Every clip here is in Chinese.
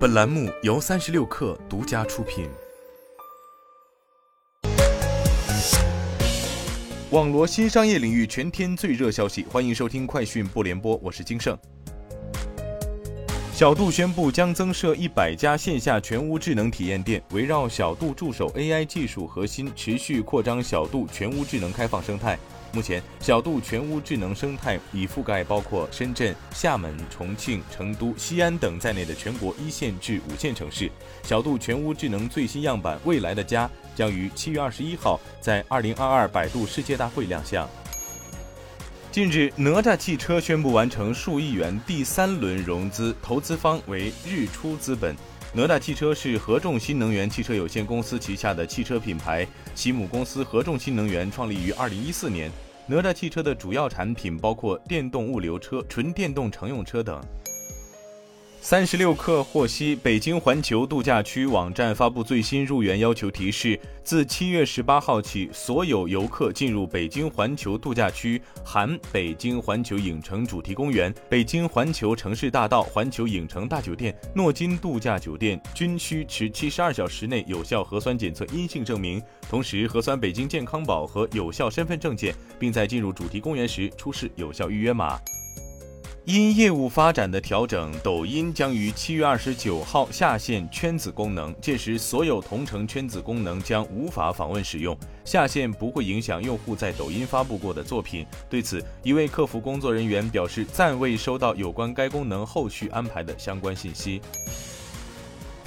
本栏目由三十六氪独家出品。网罗新商业领域全天最热消息，欢迎收听快讯不联播，我是金盛。小度宣布将增设一百家线下全屋智能体验店，围绕小度助手 AI 技术核心，持续扩张小度全屋智能开放生态。目前，小度全屋智能生态已覆盖包括深圳、厦门、重庆、成都、西安等在内的全国一线至五线城市。小度全屋智能最新样板“未来的家”将于七月二十一号在二零二二百度世界大会亮相。近日，哪吒汽车宣布完成数亿元第三轮融资，投资方为日出资本。哪吒汽车是合众新能源汽车有限公司旗下的汽车品牌，其母公司合众新能源创立于二零一四年。哪吒汽车的主要产品包括电动物流车、纯电动乘用车等。三十六氪获悉，北京环球度假区网站发布最新入园要求提示：自七月十八号起，所有游客进入北京环球度假区（含北京环球影城主题公园、北京环球城市大道、环球影城大酒店、诺金度假酒店）均需持七十二小时内有效核酸检测阴性证明，同时核酸北京健康宝和有效身份证件，并在进入主题公园时出示有效预约码。因业务发展的调整，抖音将于七月二十九号下线圈子功能，届时所有同城圈子功能将无法访问使用。下线不会影响用户在抖音发布过的作品。对此，一位客服工作人员表示，暂未收到有关该功能后续安排的相关信息。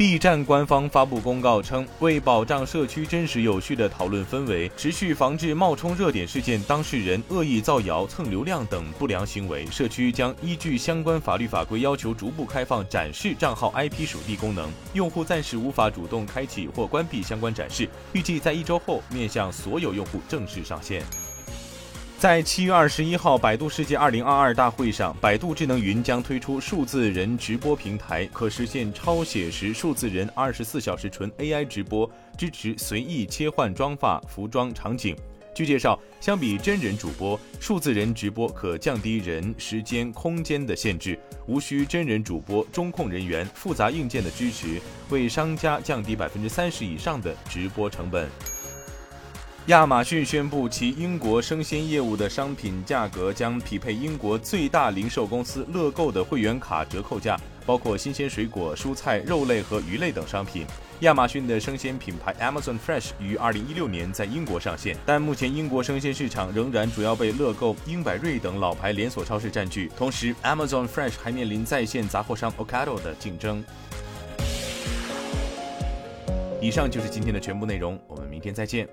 B 站官方发布公告称，为保障社区真实有序的讨论氛围，持续防治冒充热点事件当事人恶意造谣、蹭流量等不良行为，社区将依据相关法律法规要求，逐步开放展示账号 IP 属地功能。用户暂时无法主动开启或关闭相关展示，预计在一周后面向所有用户正式上线。在七月二十一号百度世界二零二二大会上，百度智能云将推出数字人直播平台，可实现超写实数字人二十四小时纯 AI 直播，支持随意切换妆发、服装、场景。据介绍，相比真人主播，数字人直播可降低人、时间、空间的限制，无需真人主播、中控人员、复杂硬件的支持，为商家降低百分之三十以上的直播成本。亚马逊宣布，其英国生鲜业务的商品价格将匹配英国最大零售公司乐购的会员卡折扣价，包括新鲜水果、蔬菜、肉类和鱼类等商品。亚马逊的生鲜品牌 Amazon Fresh 于2016年在英国上线，但目前英国生鲜市场仍然主要被乐购、英百瑞等老牌连锁超市占据。同时，Amazon Fresh 还面临在线杂货商 Ocado 的竞争。以上就是今天的全部内容，我们明天再见。